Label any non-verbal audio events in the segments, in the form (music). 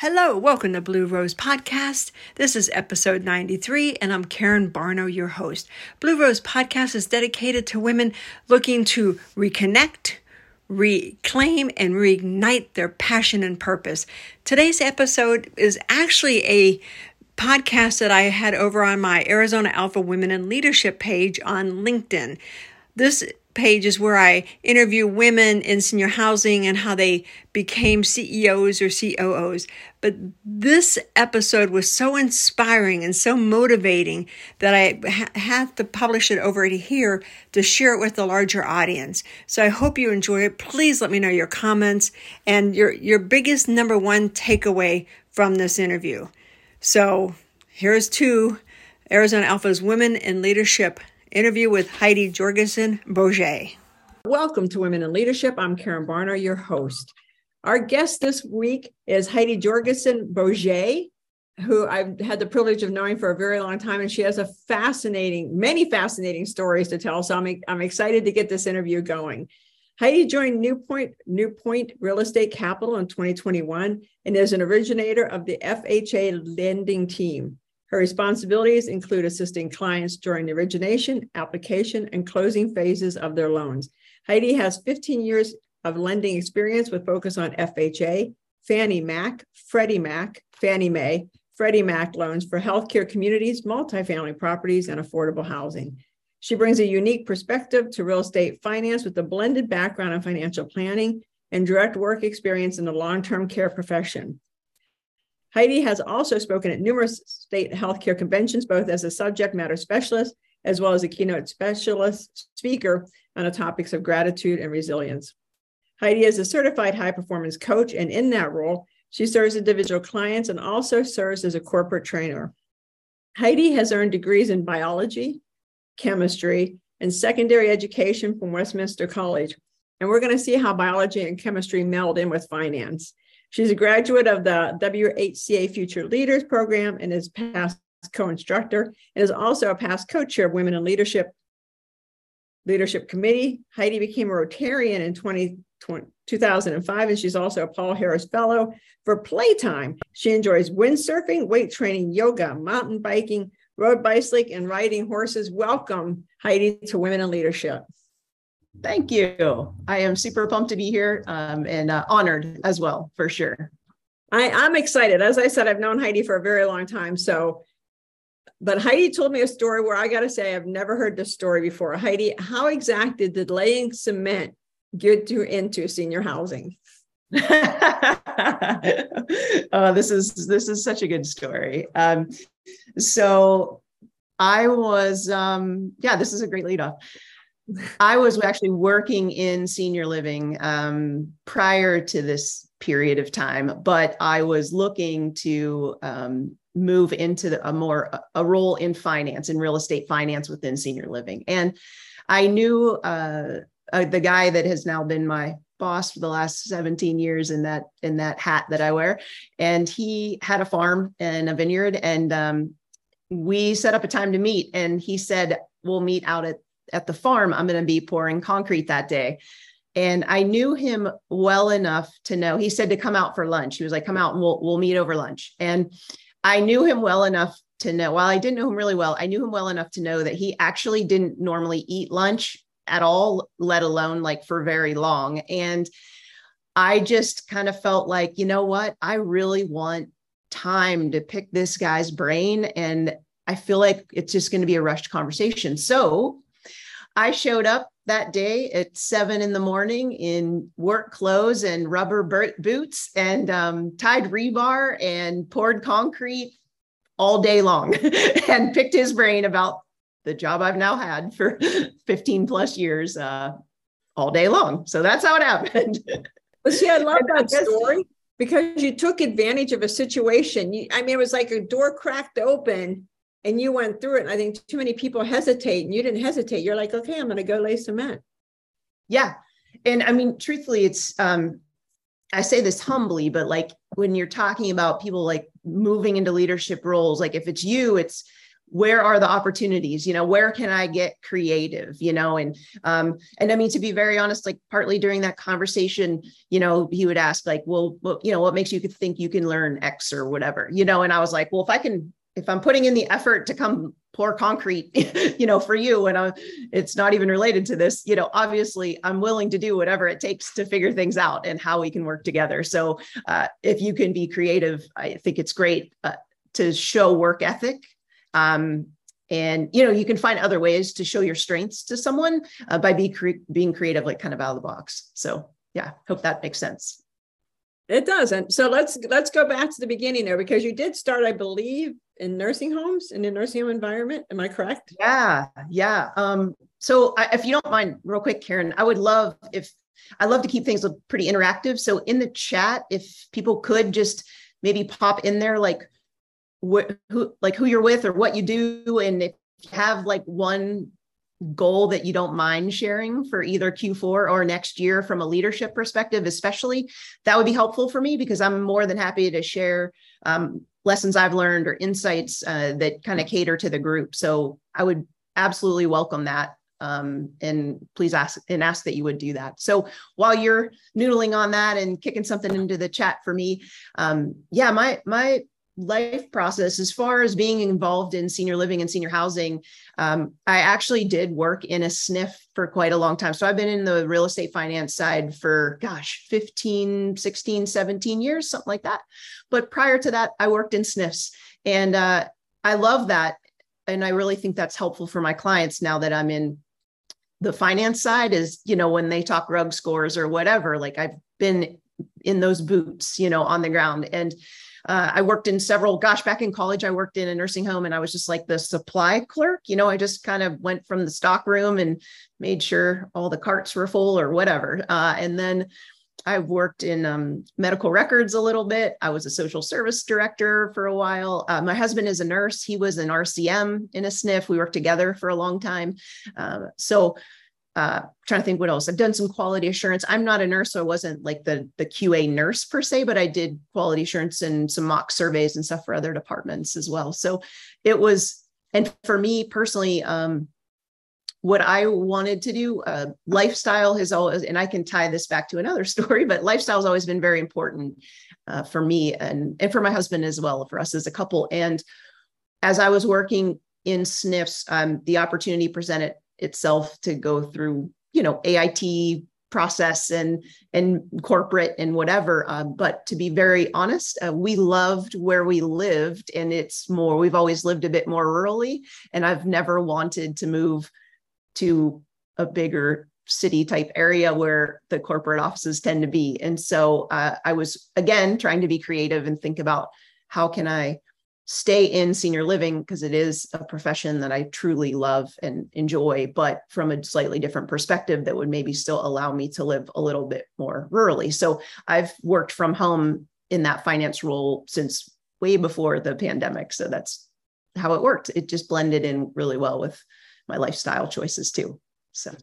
Hello, welcome to Blue Rose Podcast. This is episode 93, and I'm Karen Barno, your host. Blue Rose Podcast is dedicated to women looking to reconnect, reclaim, and reignite their passion and purpose. Today's episode is actually a podcast that I had over on my Arizona Alpha Women in Leadership page on LinkedIn. This page is where I interview women in senior housing and how they became CEOs or COOs. But this episode was so inspiring and so motivating that I ha- had to publish it over here to share it with the larger audience. So I hope you enjoy it. Please let me know your comments and your, your biggest number one takeaway from this interview. So here's two Arizona Alpha's Women in Leadership interview with Heidi Jorgensen Boget. Welcome to Women in Leadership. I'm Karen Barner, your host. Our guest this week is Heidi Jorgensen Boget, who I've had the privilege of knowing for a very long time. And she has a fascinating, many fascinating stories to tell. So I'm, I'm excited to get this interview going. Heidi joined New Point, New Point Real Estate Capital in 2021 and is an originator of the FHA lending team. Her responsibilities include assisting clients during the origination, application, and closing phases of their loans. Heidi has 15 years of lending experience with focus on FHA, Fannie Mac, Freddie Mac, Fannie Mae, Freddie Mac loans for healthcare communities, multifamily properties, and affordable housing. She brings a unique perspective to real estate finance with a blended background in financial planning and direct work experience in the long term care profession. Heidi has also spoken at numerous state healthcare conventions, both as a subject matter specialist as well as a keynote specialist speaker on the topics of gratitude and resilience. Heidi is a certified high performance coach, and in that role, she serves individual clients and also serves as a corporate trainer. Heidi has earned degrees in biology, chemistry, and secondary education from Westminster College. And we're going to see how biology and chemistry meld in with finance. She's a graduate of the WHCA Future Leaders Program and is past co-instructor and is also a past co-chair of Women in Leadership Leadership Committee. Heidi became a Rotarian in 20, 2005, and she's also a Paul Harris Fellow for Playtime. She enjoys windsurfing, weight training, yoga, mountain biking, road bicycling, and riding horses. Welcome, Heidi, to Women in Leadership. Thank you. I am super pumped to be here um, and uh, honored as well, for sure. I, I'm excited. As I said, I've known Heidi for a very long time. So, but Heidi told me a story where I got to say, I've never heard this story before. Heidi, how exactly did laying cement get you into senior housing? (laughs) oh, this is this is such a good story. Um, so I was, um, yeah, this is a great lead off. I was actually working in senior living um, prior to this period of time, but I was looking to um, move into the, a more a role in finance in real estate finance within senior living, and I knew uh, uh, the guy that has now been my boss for the last 17 years in that in that hat that I wear, and he had a farm and a vineyard, and um, we set up a time to meet, and he said we'll meet out at at the farm, I'm going to be pouring concrete that day. And I knew him well enough to know he said to come out for lunch. He was like, come out and we'll, we'll meet over lunch. And I knew him well enough to know, while I didn't know him really well, I knew him well enough to know that he actually didn't normally eat lunch at all, let alone like for very long. And I just kind of felt like, you know what? I really want time to pick this guy's brain. And I feel like it's just going to be a rushed conversation. So I showed up that day at seven in the morning in work clothes and rubber boots and um, tied rebar and poured concrete all day long (laughs) and picked his brain about the job I've now had for (laughs) 15 plus years uh, all day long. So that's how it happened. (laughs) But see, I love that story because you took advantage of a situation. You, I mean, it was like a door cracked open and you went through it. And I think too many people hesitate and you didn't hesitate. You're like, okay, I'm going to go lay cement. Yeah. And I mean, truthfully, it's, um, I say this humbly, but like when you're talking about people like moving into leadership roles, like if it's you, it's where are the opportunities you know where can i get creative you know and um and i mean to be very honest like partly during that conversation you know he would ask like well you know what makes you think you can learn x or whatever you know and i was like well if i can if i'm putting in the effort to come pour concrete (laughs) you know for you and I, it's not even related to this you know obviously i'm willing to do whatever it takes to figure things out and how we can work together. So uh, if you can be creative i think it's great uh, to show work ethic. Um, and you know you can find other ways to show your strengths to someone uh, by be cre- being creative like kind of out of the box. So yeah hope that makes sense it does and so let's let's go back to the beginning there because you did start i believe in nursing homes in a nursing home environment am i correct? Yeah yeah um, so I, if you don't mind real quick karen i would love if i love to keep things pretty interactive so in the chat if people could just maybe pop in there like what who like who you're with or what you do and if you have like one goal that you don't mind sharing for either Q4 or next year from a leadership perspective, especially, that would be helpful for me because I'm more than happy to share um, lessons I've learned or insights uh, that kind of cater to the group. So I would absolutely welcome that. Um, and please ask and ask that you would do that. So while you're noodling on that and kicking something into the chat for me, um, yeah, my my life process as far as being involved in senior living and senior housing um, i actually did work in a SNF for quite a long time. So i've been in the real estate finance side for gosh 15 16 17 years something like that. But prior to that i worked in SNFs and uh, i love that. And i really think that's helpful for my clients now that i'm in the finance side is you know when they talk RUG scores or whatever like i've been in those boots you know on the ground. And uh, I worked in several, gosh, back in college, I worked in a nursing home and I was just like the supply clerk. You know, I just kind of went from the stock room and made sure all the carts were full or whatever. Uh, and then I've worked in um, medical records a little bit. I was a social service director for a while. Uh, my husband is a nurse. He was an RCM in a SNF. We worked together for a long time. Uh, so uh, trying to think what else. I've done some quality assurance. I'm not a nurse, so I wasn't like the the QA nurse per se, but I did quality assurance and some mock surveys and stuff for other departments as well. So it was, and for me personally, um, what I wanted to do, uh, lifestyle has always, and I can tie this back to another (laughs) story, but lifestyle has always been very important uh, for me and and for my husband as well, for us as a couple. And as I was working in SNFs, um, the opportunity presented itself to go through you know ait process and and corporate and whatever. Uh, but to be very honest uh, we loved where we lived and it's more we've always lived a bit more rurally and i've never wanted to move to a bigger city type area where the corporate offices tend to be. And so uh, i was again trying to be creative and think about how can i stay in senior living because it is a profession that I truly love and enjoy, but from a slightly different perspective that would maybe still allow me to live a little bit more rurally. So I've worked from home in that finance role since way before the pandemic. So that's how it worked. It just blended in really well with my lifestyle choices too. So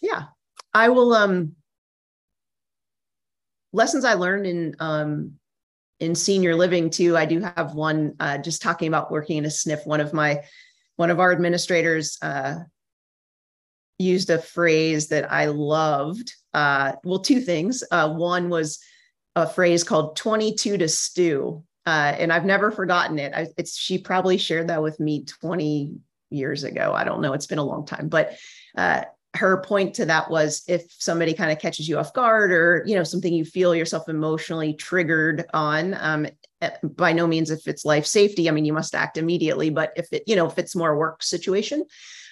yeah, I will um lessons I learned in um in senior living too. I do have one uh, just talking about working in a SNF. One of my one of our administrators uh, used a phrase that I loved. Uh, well, two things. Uh, one was a phrase called 22 to stew. Uh, and I've never forgotten it. I, it's she probably shared that with me 20 years ago. I don't know. It's been a long time, but uh, her point to that was if somebody kind of catches you off guard or you know something you feel yourself emotionally triggered on um, eh, by no means if it's life safety i mean you must act immediately but if it you know if it's more work situation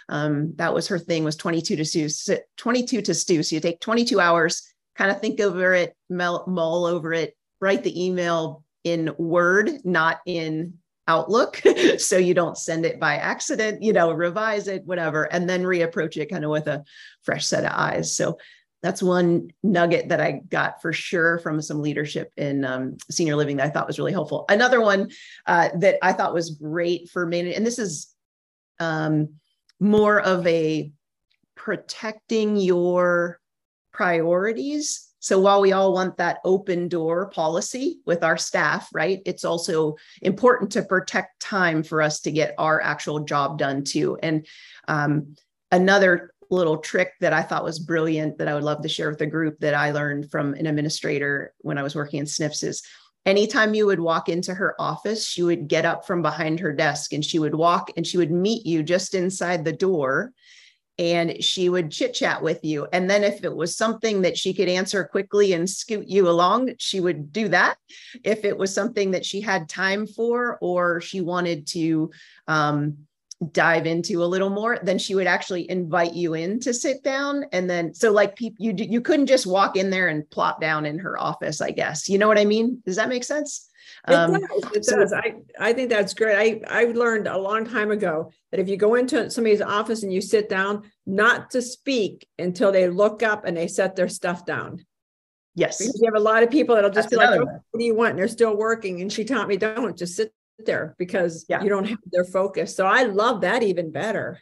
um, that was her thing was 22 to stew 22 to stew so you take 22 hours kind of think over it mull over it write the email in word not in outlook (laughs) so you don't send it by accident you know revise it whatever and then reapproach it kind of with a fresh set of eyes. So that's one nugget that i got for sure from some leadership in um, senior living that i thought was really helpful. Another one uh, that i thought was great for me and this is um, more of a protecting your priorities So while we all want that open door policy with our staff, right, it's also important to protect time for us to get our actual job done too. And um, another little trick that I thought was brilliant that I would love to share with the group that I learned from an administrator when I was working in SNFs is anytime you would walk into her office, she would get up from behind her desk and she would walk and she would meet you just inside the door and she would chit chat with you. And then if it was something that she could answer quickly and scoot you along, she would do that. If it was something that she had time for or she wanted to um, dive into a little more, then she would actually invite you in to sit down. And then, so like people, you you couldn't just walk in there and plop down in her office. I guess you know what I mean. Does that make sense? It um, does. It so, does. I, I think that's great. I, I learned a long time ago that if you go into somebody's office and you sit down, not to speak until they look up and they set their stuff down. Yes. Because you have a lot of people that'll just that's be like, oh, what do you want? And they're still working. And she taught me, don't just sit there because yeah. you don't have their focus. So I love that even better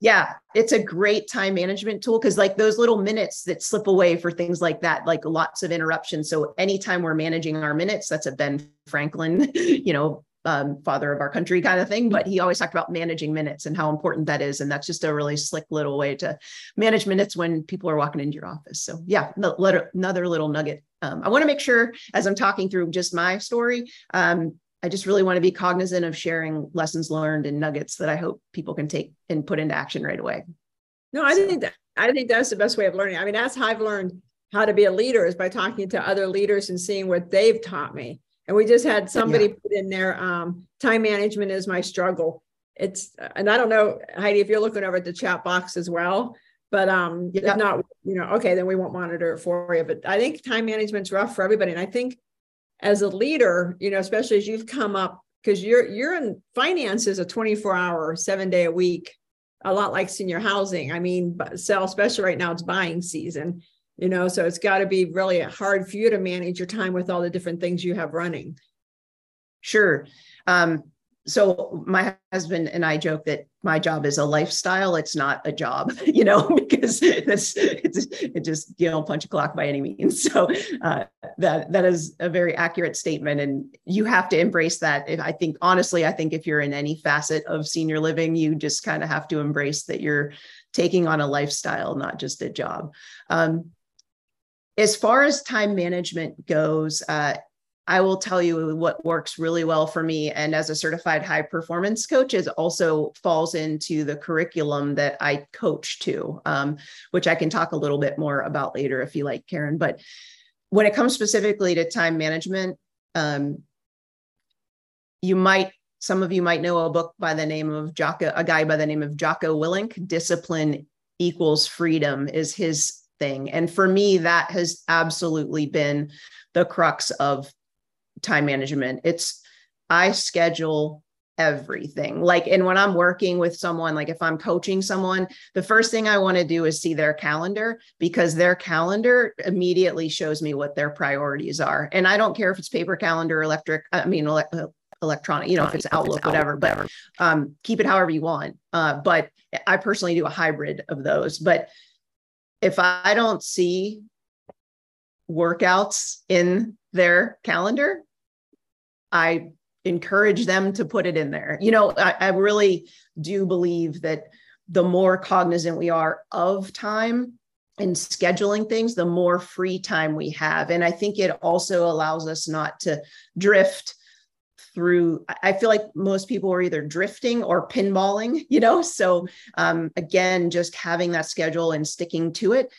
yeah it's a great time management tool because like those little minutes that slip away for things like that like lots of interruptions so anytime we're managing our minutes that's a ben franklin (laughs) you know um, father of our country kind of thing but he always talked about managing minutes and how important that is and that's just a really slick little way to manage minutes when people are walking into your office. So yeah another little nugget. Um, i want to make sure as i'm talking through just my story um, I just really want to be cognizant of sharing lessons learned and nuggets that I hope people can take and put into action right away. No, I so. think that I think that's the best way of learning. I mean, that's how I've learned how to be a leader is by talking to other leaders and seeing what they've taught me. And we just had somebody yeah. put in there, um, time management is my struggle. It's and I don't know, Heidi, if you're looking over at the chat box as well. But um, yeah. if not, you know, okay, then we won't monitor it for you. But I think time management's rough for everybody. And I think as a leader, you know, especially as you've come up, because you're you're in finances a 24 hour, seven day a week, a lot like senior housing. I mean, sell, especially right now, it's buying season, you know, so it's got to be really hard for you to manage your time with all the different things you have running. Sure. Um, so my husband and I joke that my job is a lifestyle. It's not a job, (laughs) you know, (laughs) because it's, it's it just you know punch a clock by any means. (laughs) So uh, that that is a very accurate statement, and you have to embrace that. If I think honestly, I think if you're in any facet of senior living, you just kind of have to embrace that you're taking on a lifestyle, not just a job. Um, as far as time management goes, uh, I will tell you what works really well for me. And as a certified high performance coach, is also falls into the curriculum that I coach to, um, which I can talk a little bit more about later if you like, Karen. But when it comes specifically to time management, um, you might some of you might know a book by the name of Jocko, a guy by the name of Jocko Willink. Discipline equals freedom is his thing, and for me, that has absolutely been the crux of time management. It's I schedule everything. Like, and when I'm working with someone, like if I'm coaching someone, the first thing I want to do is see their calendar because their calendar immediately shows me what their priorities are. And I don't care if it's paper calendar, electric, I mean, ele- uh, electronic, you know, if it's Outlook, whatever, but um, keep it however you want. Uh, but I personally do a hybrid of those. But if I don't see workouts in their calendar, I encourage them to put it in there. You know, I, I really do believe that the more cognizant we are of time and scheduling things, the more free time we have. And I think it also allows us not to drift through i feel like most people are either drifting or pinballing you know so um, again just having that schedule and sticking to it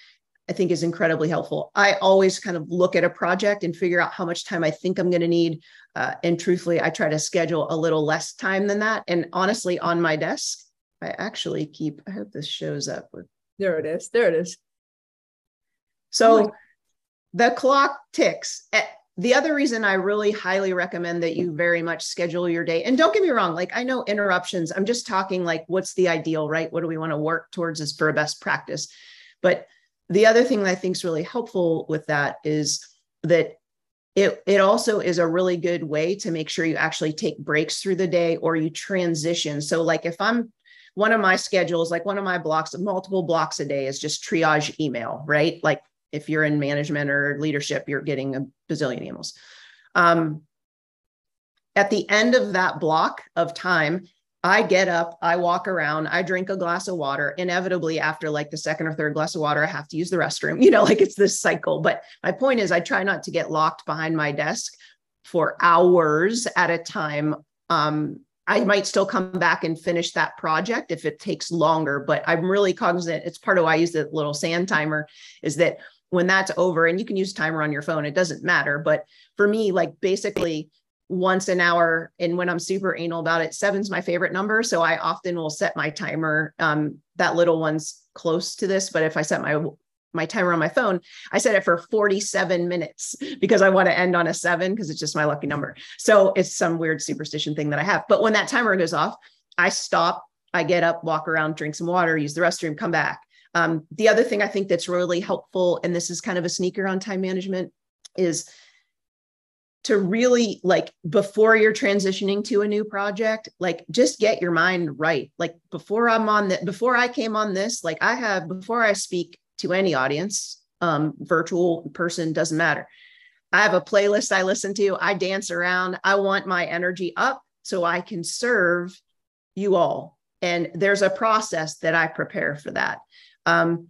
I think is incredibly helpful. I always kind of look at a project and figure out how much time I think I'm going to need. Uh, and truthfully, I try to schedule a little less time than that. And honestly, on my desk, I actually keep, I hope this shows up with. There it is. There it is. So oh the clock ticks. Eh, the other reason I really highly recommend that you very much schedule your day, and don't get me wrong, like I know interruptions, I'm just talking like what's the ideal, right? What do we want to work towards as for a best practice. But the other thing that I think is really helpful with that is that it, it also is a really good way to make sure you actually take breaks through the day or you transition. So, like if I'm one of my schedules, like one of my blocks, of multiple blocks a day is just triage email, right? Like if you're in management or leadership, you're getting a bazillion emails. Um, at the end of that block of time, I get up, I walk around, I drink a glass of water. Inevitably, after like the second or third glass of water, I have to use the restroom. (laughs) You know, like it's this cycle. But my point is, I try not to get locked behind my desk for hours at a time. Um, I might still come back and finish that project if it takes longer, but I'm really cognizant. It's part of why I use the little sand timer is that when that's over, and you can use timer on your phone, it doesn't matter. But for me, like basically once an hour, and when I'm super anal about it, seven's my favorite number. So I often will set my timer. Um, that little one's close to this, but if I set my my timer on my phone, I set it for 47 minutes (laughs) because I want to end on a seven because it's just my lucky number. So it's some weird superstition thing that I have. But when that timer goes off, I stop, I get up, walk around, drink some water, use the restroom, come back. Um, the other thing I think that's really helpful, and this is kind of a sneaker on time management, is to really like before you're transitioning to a new project like just get your mind right like before i'm on that before i came on this like i have before i speak to any audience, um, virtual person, doesn't matter. I have a playlist I listen to. I dance around. I want my energy up so I can serve you all. And there's a process that I prepare for that. Um,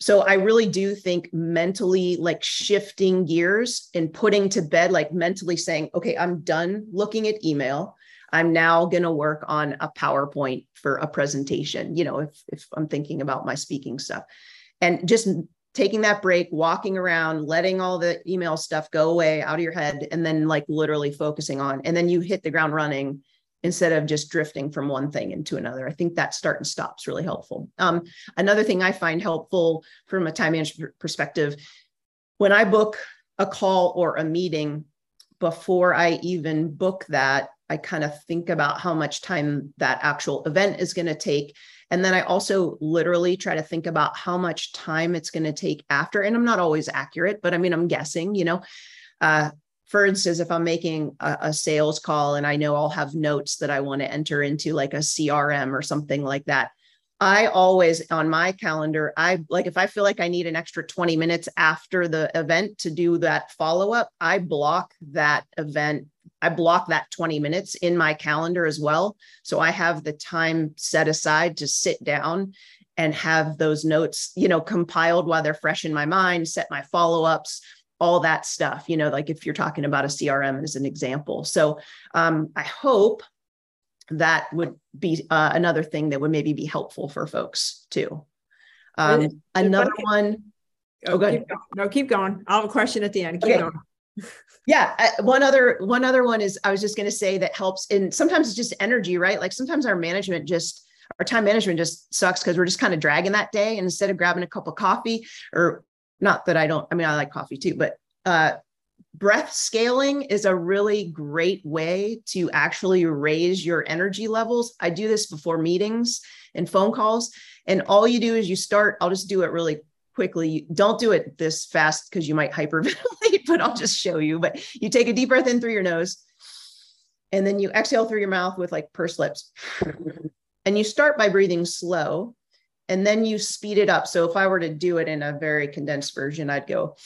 so I really do think mentally, like shifting gears and putting to bed, like mentally saying, okay, I'm done looking at email. I'm now going to work on a PowerPoint for a presentation, you know, if, if I'm thinking about my speaking stuff and just taking that break, walking around, letting all the email stuff go away out of your head, and then like literally focusing on, and then you hit the ground running instead of just drifting from one thing into another. I think that start and stop is really helpful. Um, another thing I find helpful from a time management perspective, when I book a call or a meeting, before I even book that, I kind of think about how much time that actual event is going to take and then I also literally try to think about how much time it's going to take after. And I'm not always accurate, but I mean, I'm guessing, you know. Uh, for instance, if I'm making a, a, sales call and I know I'll have notes that I want to enter into like a CRM or something like that, I always on my calendar, I like if I feel like I need an extra 20 minutes after the event to do that follow up, I block that event I block that 20 minutes in my calendar as well. So I have the time set aside to sit down and have those notes, you know, compiled while they're fresh in my mind, set my follow ups, all that stuff, you know, like if you're talking about a CRM as an example. So um, I hope that would be uh, another thing that would maybe be helpful for folks too. Um, another one. Oh, go ahead. No, keep going. I'll have a question at the end. Keep okay. going (laughs) yeah uh, one other one other one is i was just going to say that helps and sometimes it's just energy right like sometimes our management just our time management just sucks because we're just kind of dragging that day and instead of grabbing a cup of coffee or not that i don't i mean i like coffee too but uh breath scaling is a really great way to actually raise your energy levels i do this before meetings and phone calls and all you do is you start i'll just do it really quickly. Don't do it this fast because you might (laughs) hyperventilate, but I'll just show you. But you take a deep breath in through your nose and then you exhale through your mouth with like pursed lips. And you start by breathing slow and then you speed it up. So if I were to do it in a very condensed version, I'd go.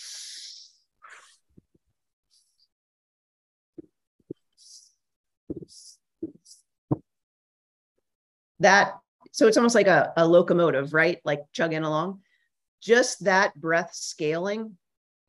That so it's almost like a, a locomotive, right? Like chugging along just that breath scaling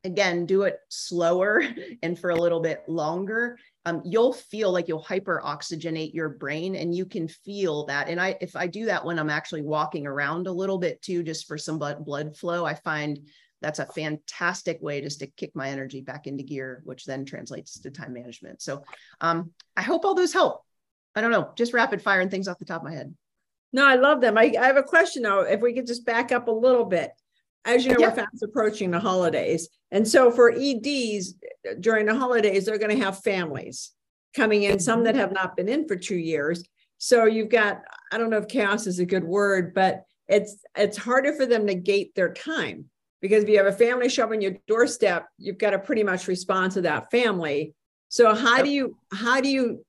again do it slower (laughs) and for a little bit longer. Um, you'll feel like you'll hyper oxygenate your brain and you can feel that. And i if i do that when i'm actually walking around a little bit too just for some blood, blood flow i find that's a fantastic way just to kick my energy back into gear which then translates to time management. So um, i hope all those help. I don't know just rapid fire and things off the top of my head. No i love them. I, I have a question though if we could just back up a little bit as you know, we're fast approaching the holidays. And so for EDs during the holidays, they're going to have families coming in, some that mm-hmm. have not been in for two years. So you've got, I don't know if chaos is a good word, but it's it's harder for them to gate their time because if you have a family showing your doorstep, you've got to pretty much respond to that family. So how do you how do you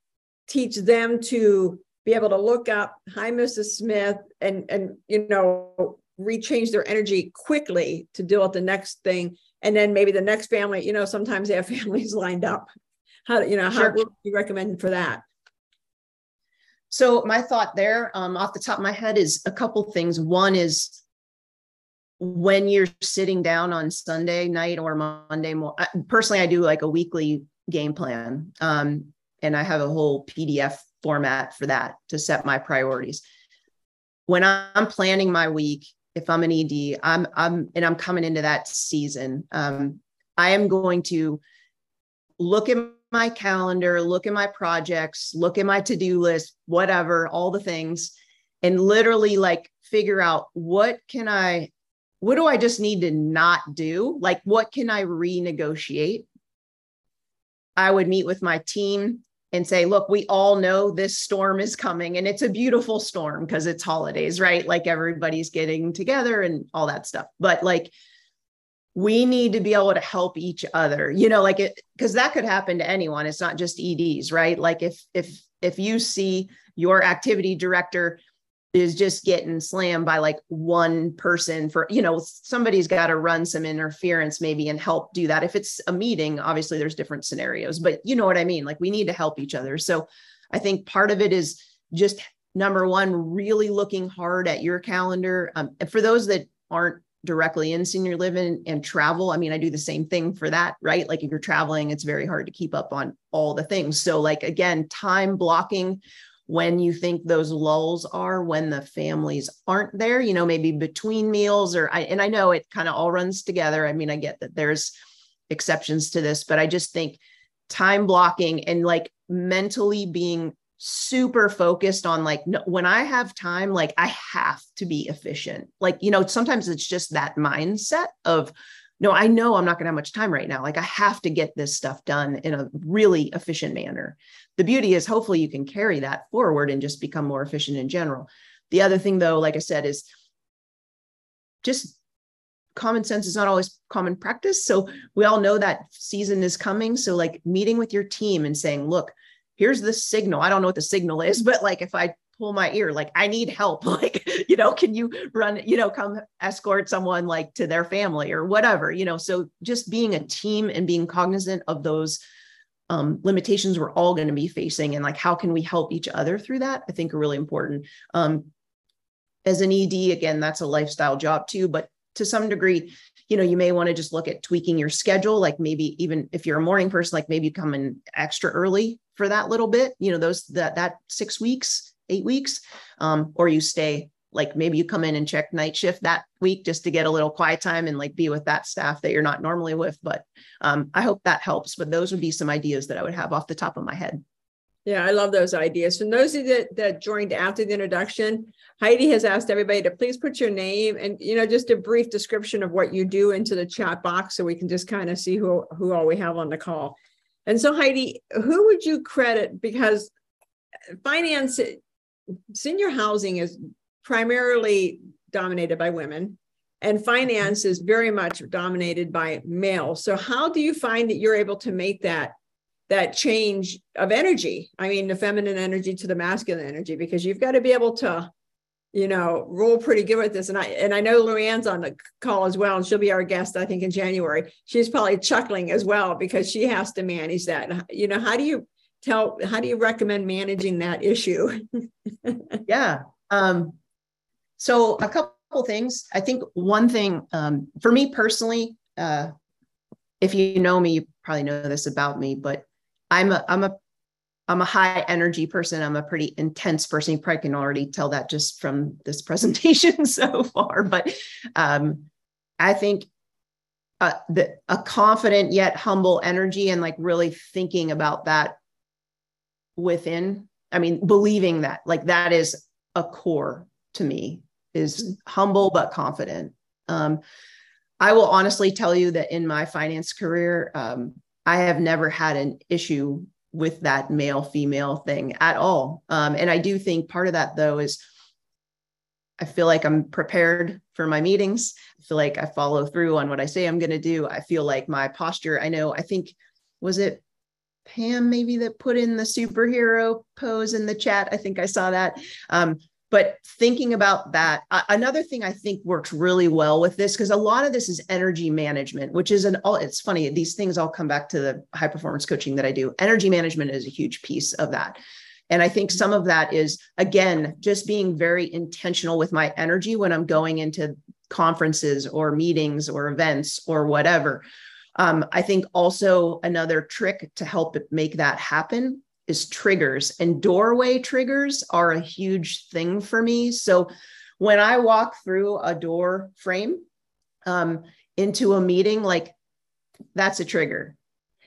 teach them to be able to look up, hi, Mrs. Smith, and and you know, rechange their energy quickly to deal with the next thing. And then maybe the next family you know sometimes they have (laughs) families lined up. How you know how sure. what you recommend for that? So my thought there um, off the top of my head is a couple things. One is when you're sitting down on sunday night or monday morning personally i do like a weekly game plan um, and i have a whole pdf format for that to set my priorities. When i'm planning my week if I'm an ED, I'm I'm and I'm coming into that season. Um, I am going to look at my calendar, look at my projects, look at my to-do list, whatever, all the things, and literally like figure out what can I, what do I just need to not do? Like what can I renegotiate? I would meet with my team and say, look, we all know this storm is coming and it's a beautiful storm because it's holidays, right? Like everybody's getting together and all that stuff. But like, we need to be able to help each other, you know, like it, because that could happen to anyone. It's not just EDs, right? Like if, if, if you see your activity director is just getting slammed by like one person for you know somebody's got to run some interference maybe and help do that. If it's a meeting obviously there's different scenarios but you know what i mean like we need to help each other. So i think part of it is just number one really looking hard at your calendar. Um, and for those that aren't directly in senior living and travel i mean i do the same thing for that right? Like if you're traveling it's very hard to keep up on all the things. So like again time blocking when you think those lulls are when the families aren't there you know maybe between meals or I, and i know it kind of all runs together. I mean i get that there's exceptions to this but i just think time blocking and like mentally being super focused on like no, when i have time like i have to be efficient. Like you know sometimes it's just that mindset of no i know i'm not going to have much time right now like i have to get this stuff done in a really efficient manner the beauty is hopefully you can carry that forward and just become more efficient in general. The other thing, though, like I said, is just common sense is not always common practice. So we all know that season is coming. So, like meeting with your team and saying, look, here's the signal. I don't know what the signal is, (laughs) but like if I pull my ear, like I need help, (laughs) like, you know, can you run, you know, come escort someone like to their family or whatever, you know? So just being a team and being cognizant of those um, limitations we're all going to be facing and like how can we help each other through that i think are really important um, as an ed again that's a lifestyle job too but to some degree you know you may want to just look at tweaking your schedule like maybe even if you're a morning person like maybe come in extra early for that little bit you know those that that six weeks eight weeks um, or you stay like maybe you come in and check night shift that week just to get a little quiet time and like be with that staff that you're not normally with. But um, i hope that helps but those would be some ideas that i would have off the top of my head. Yeah i love those ideas. For those that, that joined after the introduction heidi has asked everybody to please put your name and you know just a brief description of what you do into the chat box so we can just kind of see who who all we have on the call. And so heidi who would you credit? Because finance senior housing is primarily dominated by women and finance is very much dominated by male. So how do you find that you're able to make that that change of energy? I mean the feminine energy to the masculine energy because you've got to be able to you know roll pretty good with this. And i and i know luann's on the call as well and she'll be our guest i think in january. She's probably chuckling as well because she has to manage that. You know how do you tell how do you recommend managing that issue (laughs) yeah um so a couple things. I think one thing um, for me personally, uh, if you know me, you probably know this about me, but I'm a I'm a I'm a high energy person. I'm a pretty intense person. You probably can already tell that just from this (laughs) presentation so far. But um, I think uh, the, a confident yet humble energy and like really thinking about that within. I mean, believing that like that is a core to me is humble but confident. Um, I will honestly tell you that in my finance career, um, I have never had an issue with that male female thing at all. Um, and I do think part of that, though, is I feel like I'm prepared for my meetings. I feel like I follow through on what I say I'm going to do. I feel like my posture, I know, I think, was it Pam maybe that put in the superhero pose in the chat? I think I saw that. Um, but thinking about that uh, another thing i think works really well with this because a lot of this is energy management which is an all it's funny these things all come back to the high performance coaching that i do energy management is a huge piece of that and i think some of that is again just being very intentional with my energy when i'm going into conferences or meetings or events or whatever um, i think also another trick to help make that happen is triggers and doorway triggers are a huge thing for me. So when i walk through a door frame um, into a meeting like that's a trigger.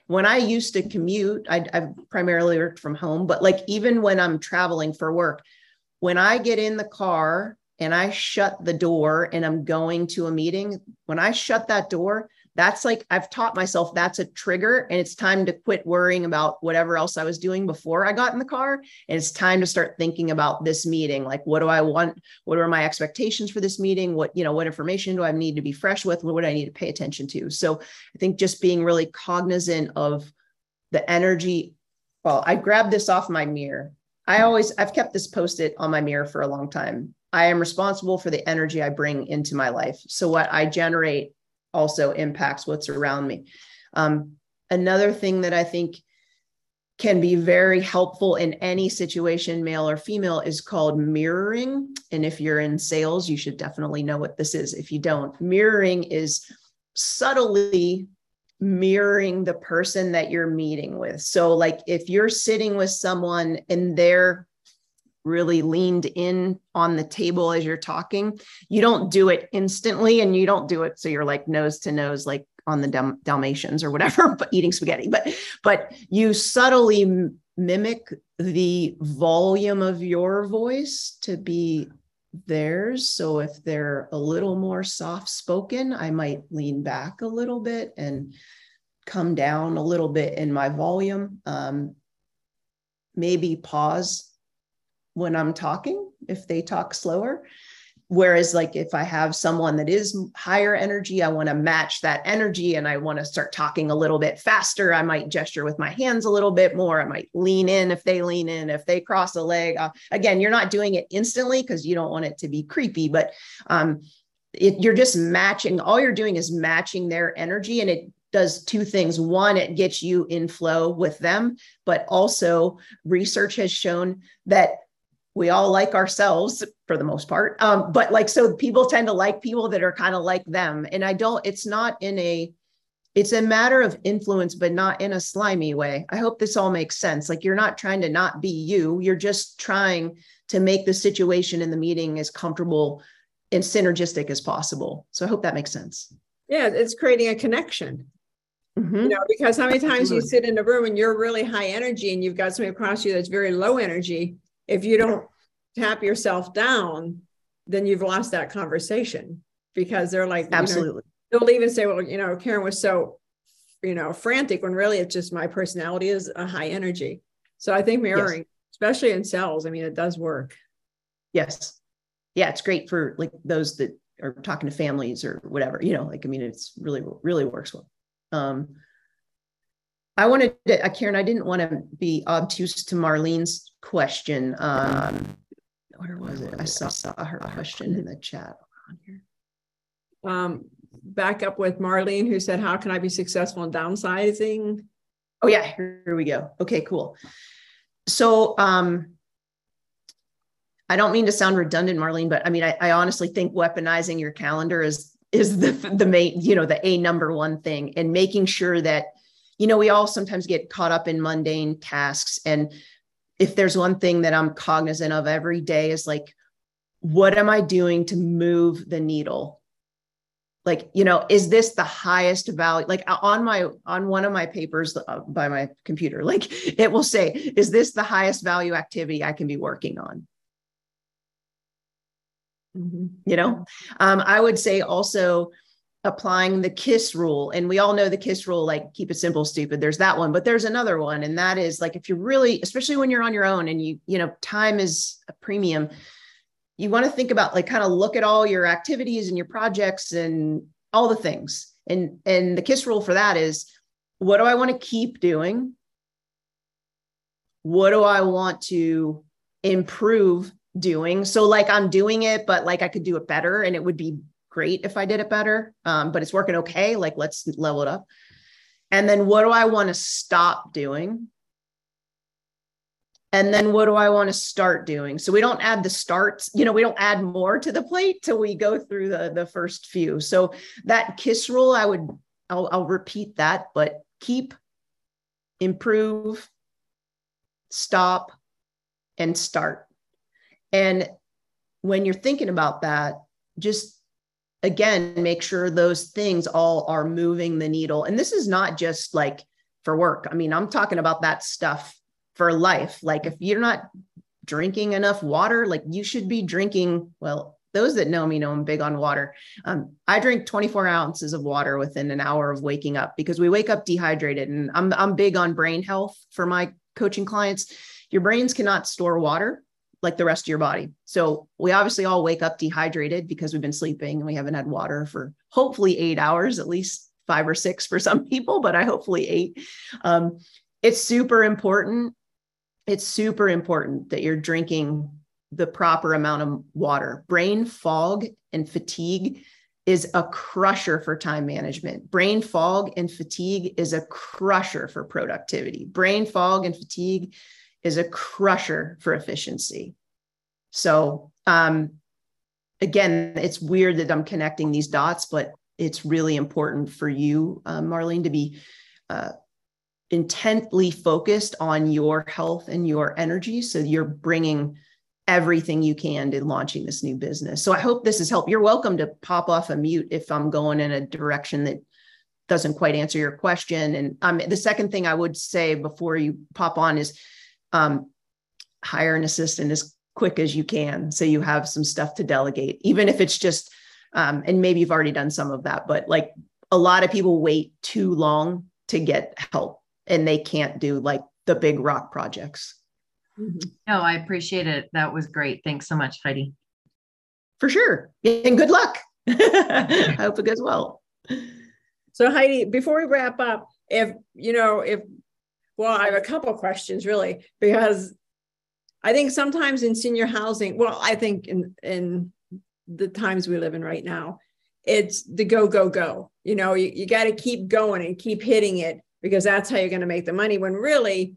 When i used to commute I, i've primarily worked from home but like even when i'm traveling for work when i get in the car and i shut the door and i'm going to a meeting when i shut that door that's like I've taught myself that's a trigger and it's time to quit worrying about whatever else I was doing before I got in the car and it's time to start thinking about this meeting. Like what do I want? What are my expectations for this meeting? What you know what information do I need to be fresh with? What would I need to pay attention to? So I think just being really cognizant of the energy well I grabbed this off my mirror. I always I've kept this post-it on my mirror for a long time. I am responsible for the energy I bring into my life. So what I generate also impacts what's around me. Um, another thing that I think can be very helpful in any situation, male or female, is called mirroring. And if you're in sales, you should definitely know what this is. If you don't, mirroring is subtly mirroring the person that you're meeting with. So, like if you're sitting with someone and they're really leaned in on the table as you're talking. You don't do it instantly and you don't do it so you're like nose to nose like on the Dal- Dalmatians or whatever, (laughs) but eating spaghetti. But but you subtly m- mimic the volume of your voice to be theirs. So if they're a little more soft spoken, I might lean back a little bit and come down a little bit in my volume. Um, maybe pause when I'm talking if they talk slower. Whereas, like, if I have someone that is higher energy, I want to match that energy and I want to start talking a little bit faster. I might gesture with my hands a little bit more. I might lean in if they lean in, if they cross a leg. Uh, again, you're not doing it instantly because you don't want it to be creepy, but um, it, you're just matching. All you're doing is matching their energy, and it does two things. One, it gets you in flow with them, but also research has shown that we all like ourselves for the most part. Um, but like so people tend to like people that are kind of like them. And i don't it's not in a it's a matter of influence but not in a slimy way. I hope this all makes sense. Like you're not trying to not be you. You're just trying to make the situation in the meeting as comfortable and synergistic as possible. So i hope that makes sense. Yeah it's creating a connection. Mm-hmm. you know because how many times you sit in a room and you're really high energy and you've got somebody across you that's very low energy if you don't tap yourself down, then you've lost that conversation because they're like, absolutely. You know, they'll even say, well, you know, Karen was so, you know, frantic when really it's just my personality is a high energy. So I think mirroring, yes. especially in sales, I mean, it does work. Yes. Yeah. It's great for like those that are talking to families or whatever, you know, like, I mean, it's really, really works well. Um, I wanted to, uh, Karen, I didn't want to be obtuse to Marlene's question. Um, where was it? I saw, saw her question in the chat on here. Um, back up with Marlene, who said, How can I be successful in downsizing? Oh, yeah, here we go. Okay, cool. So, um, I don't mean to sound redundant, Marlene, but I mean, I, I honestly think weaponizing your calendar is is the the main, you know, the a number one thing, and making sure that you know, we all sometimes get caught up in mundane tasks. And if there's one thing that I'm cognizant of every day is like, what am I doing to move the needle? Like, you know, is this the highest value? Like on my, on one of my papers uh, by my computer, like (laughs) it will say, is this the highest value activity I can be working on? Mm-hmm. You know, um, I would say also, applying the kiss rule and we all know the kiss rule like keep it simple stupid there's that one but there's another one and that is like if you're really especially when you're on your own and you you know time is a premium you want to think about like kind of look at all your activities and your projects and all the things and and the kiss rule for that is what do i want to keep doing what do i want to improve doing. So like I'm doing it, but like I could do it better and it would be great if I did it better. Um, but it's working okay. Like let's level it up. And then what do I want to stop doing? And then what do I want to start doing? So we don't add the starts, you know, we don't add more to the plate till we go through the, the first few. So that KISS rule, I would, I'll, I'll repeat that, but keep, improve, stop, and start. And when you're thinking about that, just again, make sure those things all are moving the needle. And this is not just like for work. I mean, I'm talking about that stuff for life. Like if you're not drinking enough water, like you should be drinking, well, those that know me know I'm big on water. Um, I drink 24 ounces of water within an hour of waking up because we wake up dehydrated. And I'm I'm big on brain health for my coaching clients. Your brains cannot store water like the rest of your body. So we obviously all wake up dehydrated because we've been sleeping and we haven't had water for hopefully eight hours, at least five or six for (laughs) some people, but I hopefully eight. Um, it's super important. It's super important that you're drinking the proper amount of water. Brain fog and fatigue is a crusher for time management. Brain fog and fatigue is a crusher for productivity. Brain fog and fatigue is a crusher for efficiency. So, um, again, it's weird that I'm connecting these dots, but it's really important for you, uh, Marlene, to be uh, intently focused on your health and your energy. So you're bringing everything you can to launching this new business. So I hope this has helped. You're welcome to pop off a mute if I'm going in a direction that doesn't quite answer your question. And um, the second thing I would say before you pop on is um, hire an assistant as quick as you can so you have some stuff to delegate even if it's just um, and maybe you've already done some of that but like a lot of people wait too long to get help and they can't do like the big rock projects. Mm-hmm. no i appreciate it. That was great. Thanks so much heidi. For sure. And good luck. (laughs) I hope it goes well. So heidi before we wrap up if you know if well, I have a couple questions really because I think sometimes in senior housing, well, I think in in the times we live in right now, it's the go go go. You know, you, you got to keep going and keep hitting it because that's how you're going to make the money. When really,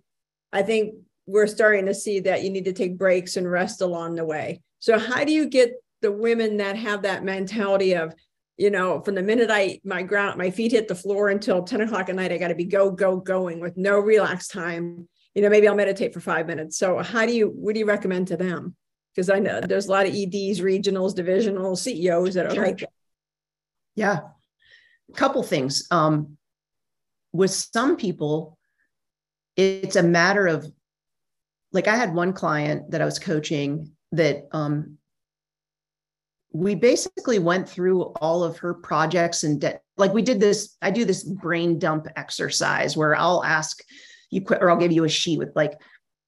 I think we're starting to see that you need to take breaks and rest along the way. So how do you get the women that have that mentality of you know, from the minute I my ground my feet hit the floor until 10 o'clock at night, I got to be go, go, going with no relax time. You know, maybe I'll meditate for five minutes. So how do you what do you recommend to them? Because I know there's a lot of EDs, regionals, divisional CEOs that are sure. like that. Yeah. A couple things. Um, with some people, it's a matter of like I had one client that I was coaching that um, we basically went through all of her projects and de- like we did this i do this brain dump exercise where i'll ask you or i'll give you a sheet with like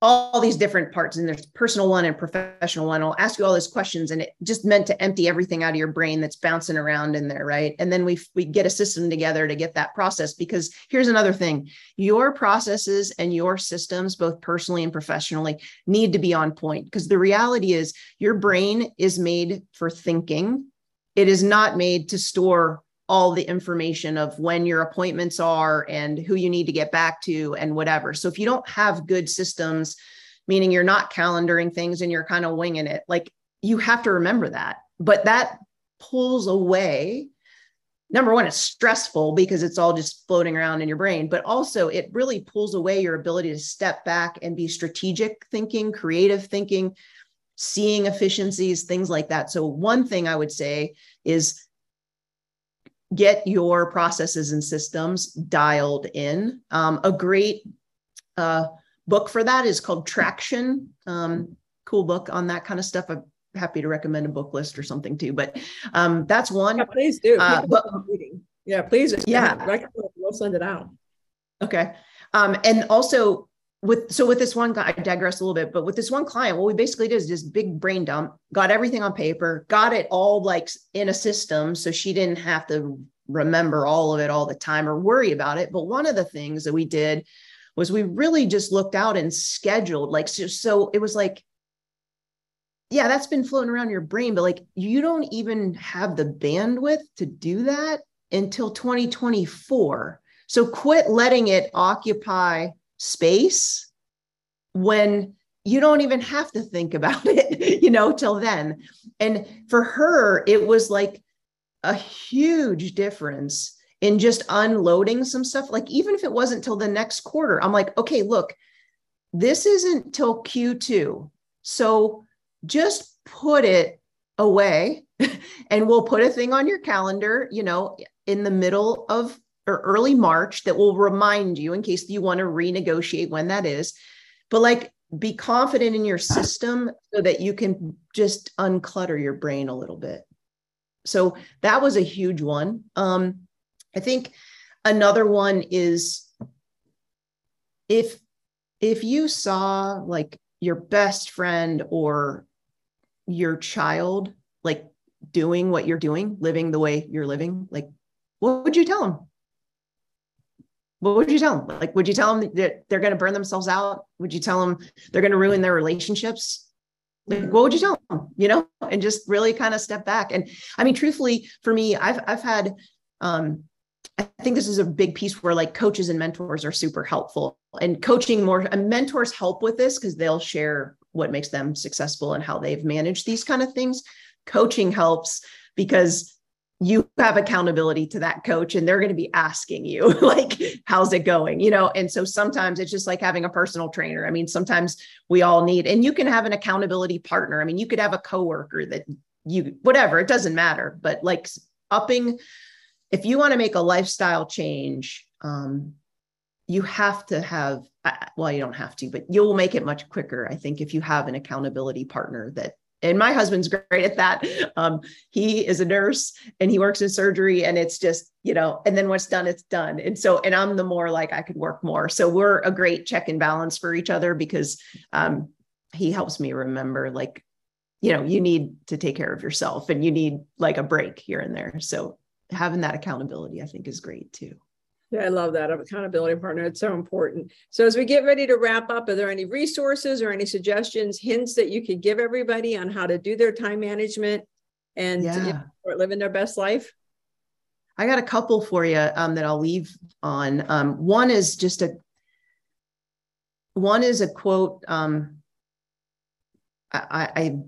all these different parts and there's personal one and professional one i'll ask you all these questions and it just meant to empty everything out of your brain that's bouncing around in there right? And then we we get a system together to get that process because here's another thing. Your processes and your systems both personally and professionally need to be on point because the reality is your brain is made for thinking. It is not made to store all the information of when your appointments are and who you need to get back to and whatever. So if you don't have good systems, meaning you're not calendaring things and you're kind of winging it, like you have to remember that. But that pulls away. Number one, it's stressful because it's all just floating around in your brain, but also it really pulls away your ability to step back and be strategic thinking, creative thinking, seeing efficiencies, things like that. So, one thing I would say is get your processes and systems dialed in. Um, a great uh, book for that is called Traction. Um, cool book on that kind of stuff. I'm happy to recommend a book list or something too, but um, that's one. Yeah, please do. Uh, but, yeah, please. Yeah, we'll send it out. Okay. Um, and also with so with this one guy, I digress a little bit, but with this one client, what we basically did is this big brain dump, got everything on paper, got it all like in a system, so she didn't have to remember all of it all the time or worry about it. But one of the things that we did was we really just looked out and scheduled, like so, so it was like yeah, that's been floating around your brain, but like you don't even have the bandwidth to do that until 2024. So quit letting it occupy space when you don't even have to think about (laughs) it, you know, till then. And for her, it was like a huge difference in just unloading some stuff. Like, even if it wasn't till the next quarter, I'm like, okay, look, this isn't till Q2. So just put it away (laughs) and we'll put a thing on your calendar, you know, in the middle of or early March that will remind you in case you want to renegotiate when that is. But like be confident in your system so that you can just unclutter your brain a little bit. So that was a huge one. Um, I think another one is if if you saw like your best friend or your child like doing what you're doing, living the way you're living, like what would you tell them? What would you tell them? Like, would you tell them that they're going to burn themselves out? Would you tell them they're going to ruin their relationships? Like, what would you tell them? You know, and just really kind of step back. And I mean, truthfully, for me, I've I've had um, I think this is a big piece where like coaches and mentors are super helpful and coaching more and mentors help with this because they'll share what makes them successful and how they've managed these kind of things. Coaching helps because you have accountability to that coach and they're going to be asking you (laughs) like how's it going you know? And so sometimes it's just like having a personal trainer. I mean sometimes we all need and you can have an accountability partner. I mean you could have a coworker that you whatever it doesn't matter but like upping if you want to make a lifestyle change um, you have to have well you don't have to but you'll make it much quicker i think if you have an accountability partner that and my husband's great at that. Um, he is a nurse and he works in surgery and it's just you know and then what's done it's done. And so and i'm the more like i could work more. So we're a great check and balance for each other because um, he helps me remember like you know you need to take care of yourself and you need like a break here and there. So having that accountability i think is great too yeah, I love that accountability partner. It's so important. So as we get ready to wrap up, are there any resources or any suggestions, hints that you could give everybody on how to do their time management and yeah. living their best life? I got a couple for you um, that I'll leave on. Um, one is just a one is a quote. Um, I, I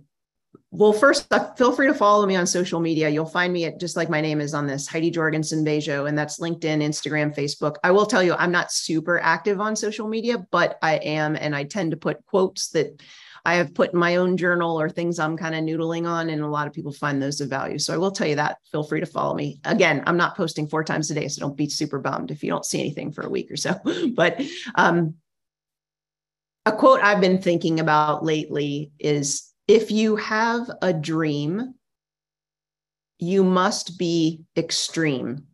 well, first, uh, feel free to follow me on social media. You'll find me at just like my name is on this Heidi Jorgensen Bejo, and that's LinkedIn, Instagram, Facebook. I will tell you, I'm not super active on social media, but I am, and I tend to put quotes that I have put in my own journal or things I'm kind of noodling on, and a lot of people find those of value. So I will tell you that. Feel free to follow me. Again, I'm not posting four times a day, so don't be super bummed if you don't see anything for a week or so. (laughs) But um, a quote I've been thinking about lately is if you have a dream, you must be extreme.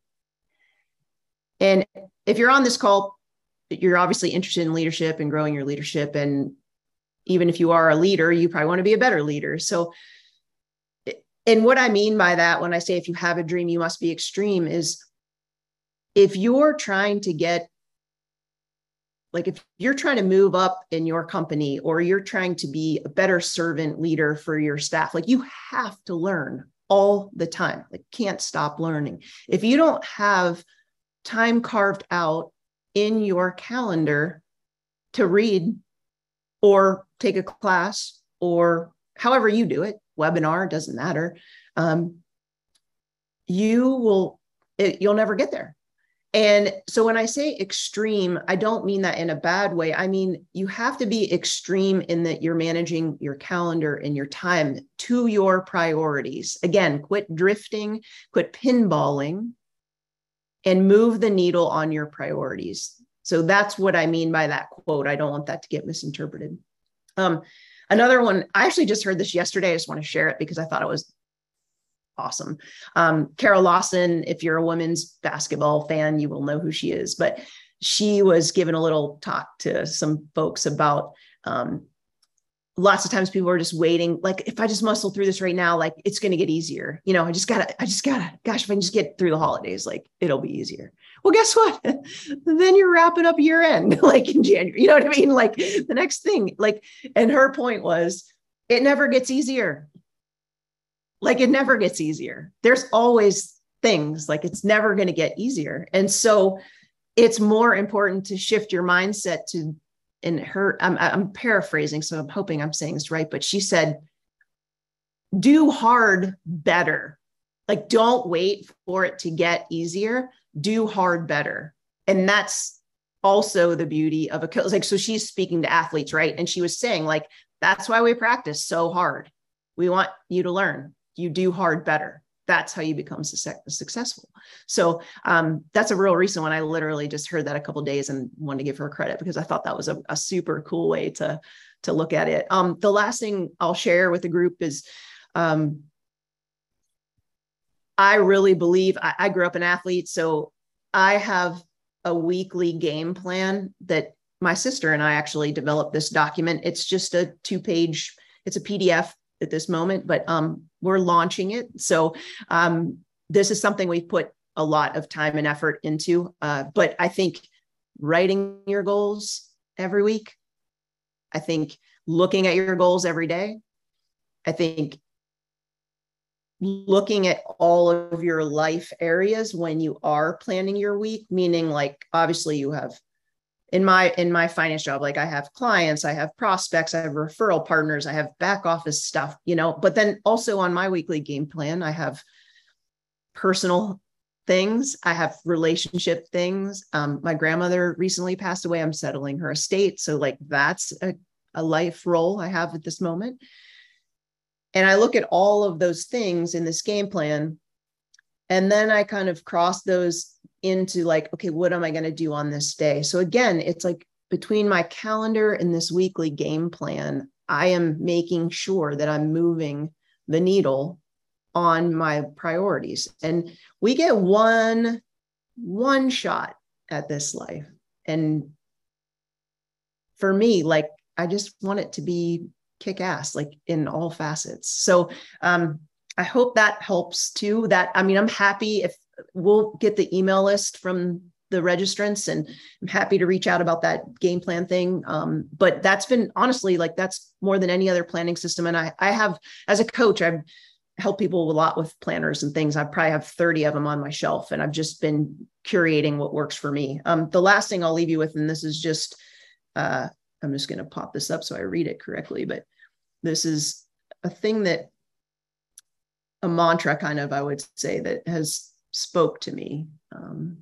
And if you're on this call, you're obviously interested in leadership and growing your leadership. And even if you are a leader, you probably want to be a better leader. So, and what I mean by that when I say if you have a dream, you must be extreme is if you're trying to get like if you're trying to move up in your company or you're trying to be a better servant leader for your staff like you have to learn all the time like can't stop learning. If you don't have time carved out in your calendar to read or take a class or however you do it webinar doesn't matter um, you will it, you'll never get there and so when I say extreme, I don't mean that in a bad way. I mean, you have to be extreme in that you're managing your calendar and your time to your priorities. Again, quit drifting, quit pinballing, and move the needle on your priorities. So that's what I mean by that quote. I don't want that to get misinterpreted. Um, another one, I actually just heard this yesterday. I just want to share it because I thought it was awesome. Um, Kara Lawson, if you're a women's basketball fan, you will know who she is. But she was given a little talk to some folks about um, lots of times people are just waiting. Like, if I just muscle through this right now, like it's going to get easier. You know, I just gotta, I just gotta, gosh, if I can just get through the holidays, like it'll be easier. Well, guess what? (laughs) then you're wrapping up year end, (laughs) like in January. You know what I mean? Like the next thing, like, and her point was, it never gets easier. Like it never gets easier. There's always things like it's never going to get easier. And so it's more important to shift your mindset to in her I'm, I'm paraphrasing so i'm hoping i'm saying this right but she said do hard better like don't wait for it to get easier do hard better and that's also the beauty of a coach. like so she's speaking to athletes right and she was saying like that's why we practice so hard we want you to learn you do hard better that's how you become successful. So um, that's a real recent one. I literally just heard that a couple days and wanted to give her credit because I thought that was a, a super cool way to to look at it. Um, the last thing I'll share with the group is um, I really believe I, I grew up an athlete, so I have a weekly game plan that my sister and I actually developed this document. It's just a two page, it's a PDF at this moment, but um, we're launching it. So um, this is something we've put a lot of time and effort into. Uh, but I think writing your goals every week, I think looking at your goals every day, I think looking at all of your life areas when you are planning your week, meaning like obviously you have in my in my finance job like i have clients i have prospects i have referral partners i have back office stuff you know but then also on my weekly game plan i have personal things i have relationship things. Um, my grandmother recently passed away i'm settling her estate so like that's a, a life role i have at this moment. And i look at all of those things in this game plan and then i kind of cross those into like, okay, what am I going to do on this day? So again, it's like between my calendar and this weekly game plan, I am making sure that I'm moving the needle on my priorities. And we get one one shot at this life. And for me, like I just want it to be kick ass, like in all facets. So um I hope that helps too. That I mean, I'm happy if we'll get the email list from the registrants and i'm happy to reach out about that game plan thing. Um, but that's been honestly like that's more than any other planning system. And i i have as a coach i've helped people a lot with planners and things. I probably have 30 of them on my shelf and i've just been curating what works for me. Um, the last thing i'll leave you with and this is just uh, i'm just going to pop this up so i read it correctly but this is a thing that a mantra kind of i would say that has spoke to me. Um,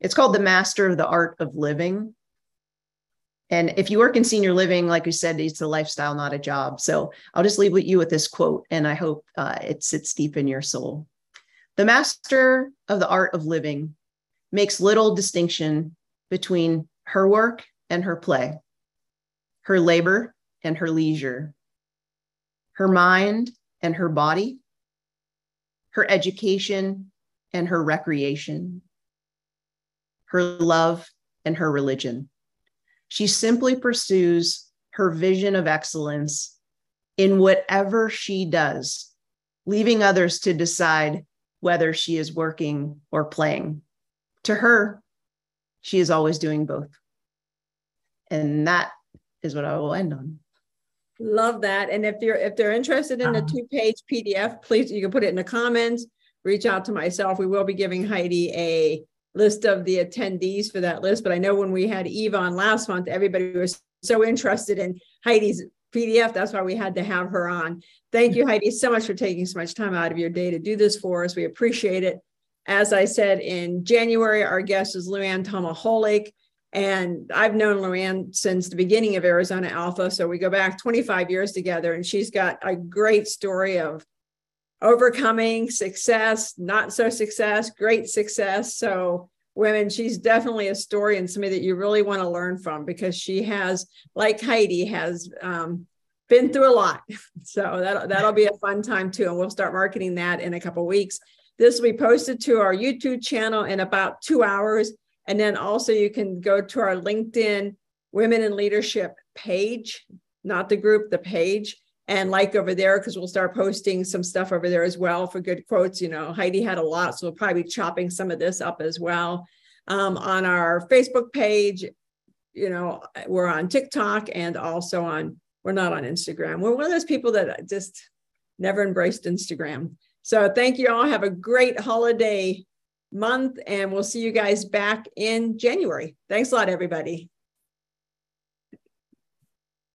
it's called The Master of the Art of Living. And if you work in senior living, like we said, it's a lifestyle, not a job. So I'll just leave you with this quote, and I hope uh, it sits deep in your soul. The master of the art of living makes little distinction between her work and her play, her labor and her leisure, her mind and her body, her education and her recreation, her love and her religion. She simply pursues her vision of excellence in whatever she does, leaving others to decide whether she is working or playing. To her, she is always doing both. And that is what I will end on. Love that. And if you're if they're interested in the uh-huh. two-page PDF, please you can put it in the comments. Reach out to myself. We will be giving Heidi a list of the attendees for that list. But I know when we had Eve on last month, everybody was so interested in Heidi's PDF. That's why we had to have her on. Thank you, Heidi, so much for taking so much time out of your day to do this for us. We appreciate it. As I said in January, our guest is Luann Tomaholic. And I've known Luann since the beginning of Arizona ALFA. So we go back 25 years together, and she's got a great story of overcoming success, not so success, great success. So, women, she's definitely a story and somebody that you really want to learn from because she has, like Heidi, has um, been through a lot. (laughs) So that that'll be a fun time too, and we'll start marketing that in a couple weeks. This will be posted to our YouTube channel in about two hours. And then also you can go to our LinkedIn Women in Leadership page, not the group, the page, and like over there because we'll start posting some stuff over there as well for good quotes. You know, Heidi had a lot, so we'll probably be chopping some of this up as well. Um, on our Facebook page, you know, we're on TikTok and also on, we're not on Instagram. We're one of those people that just never embraced Instagram. So thank you all. Have a great holiday month, and we'll see you guys back in January. Thanks a lot, everybody.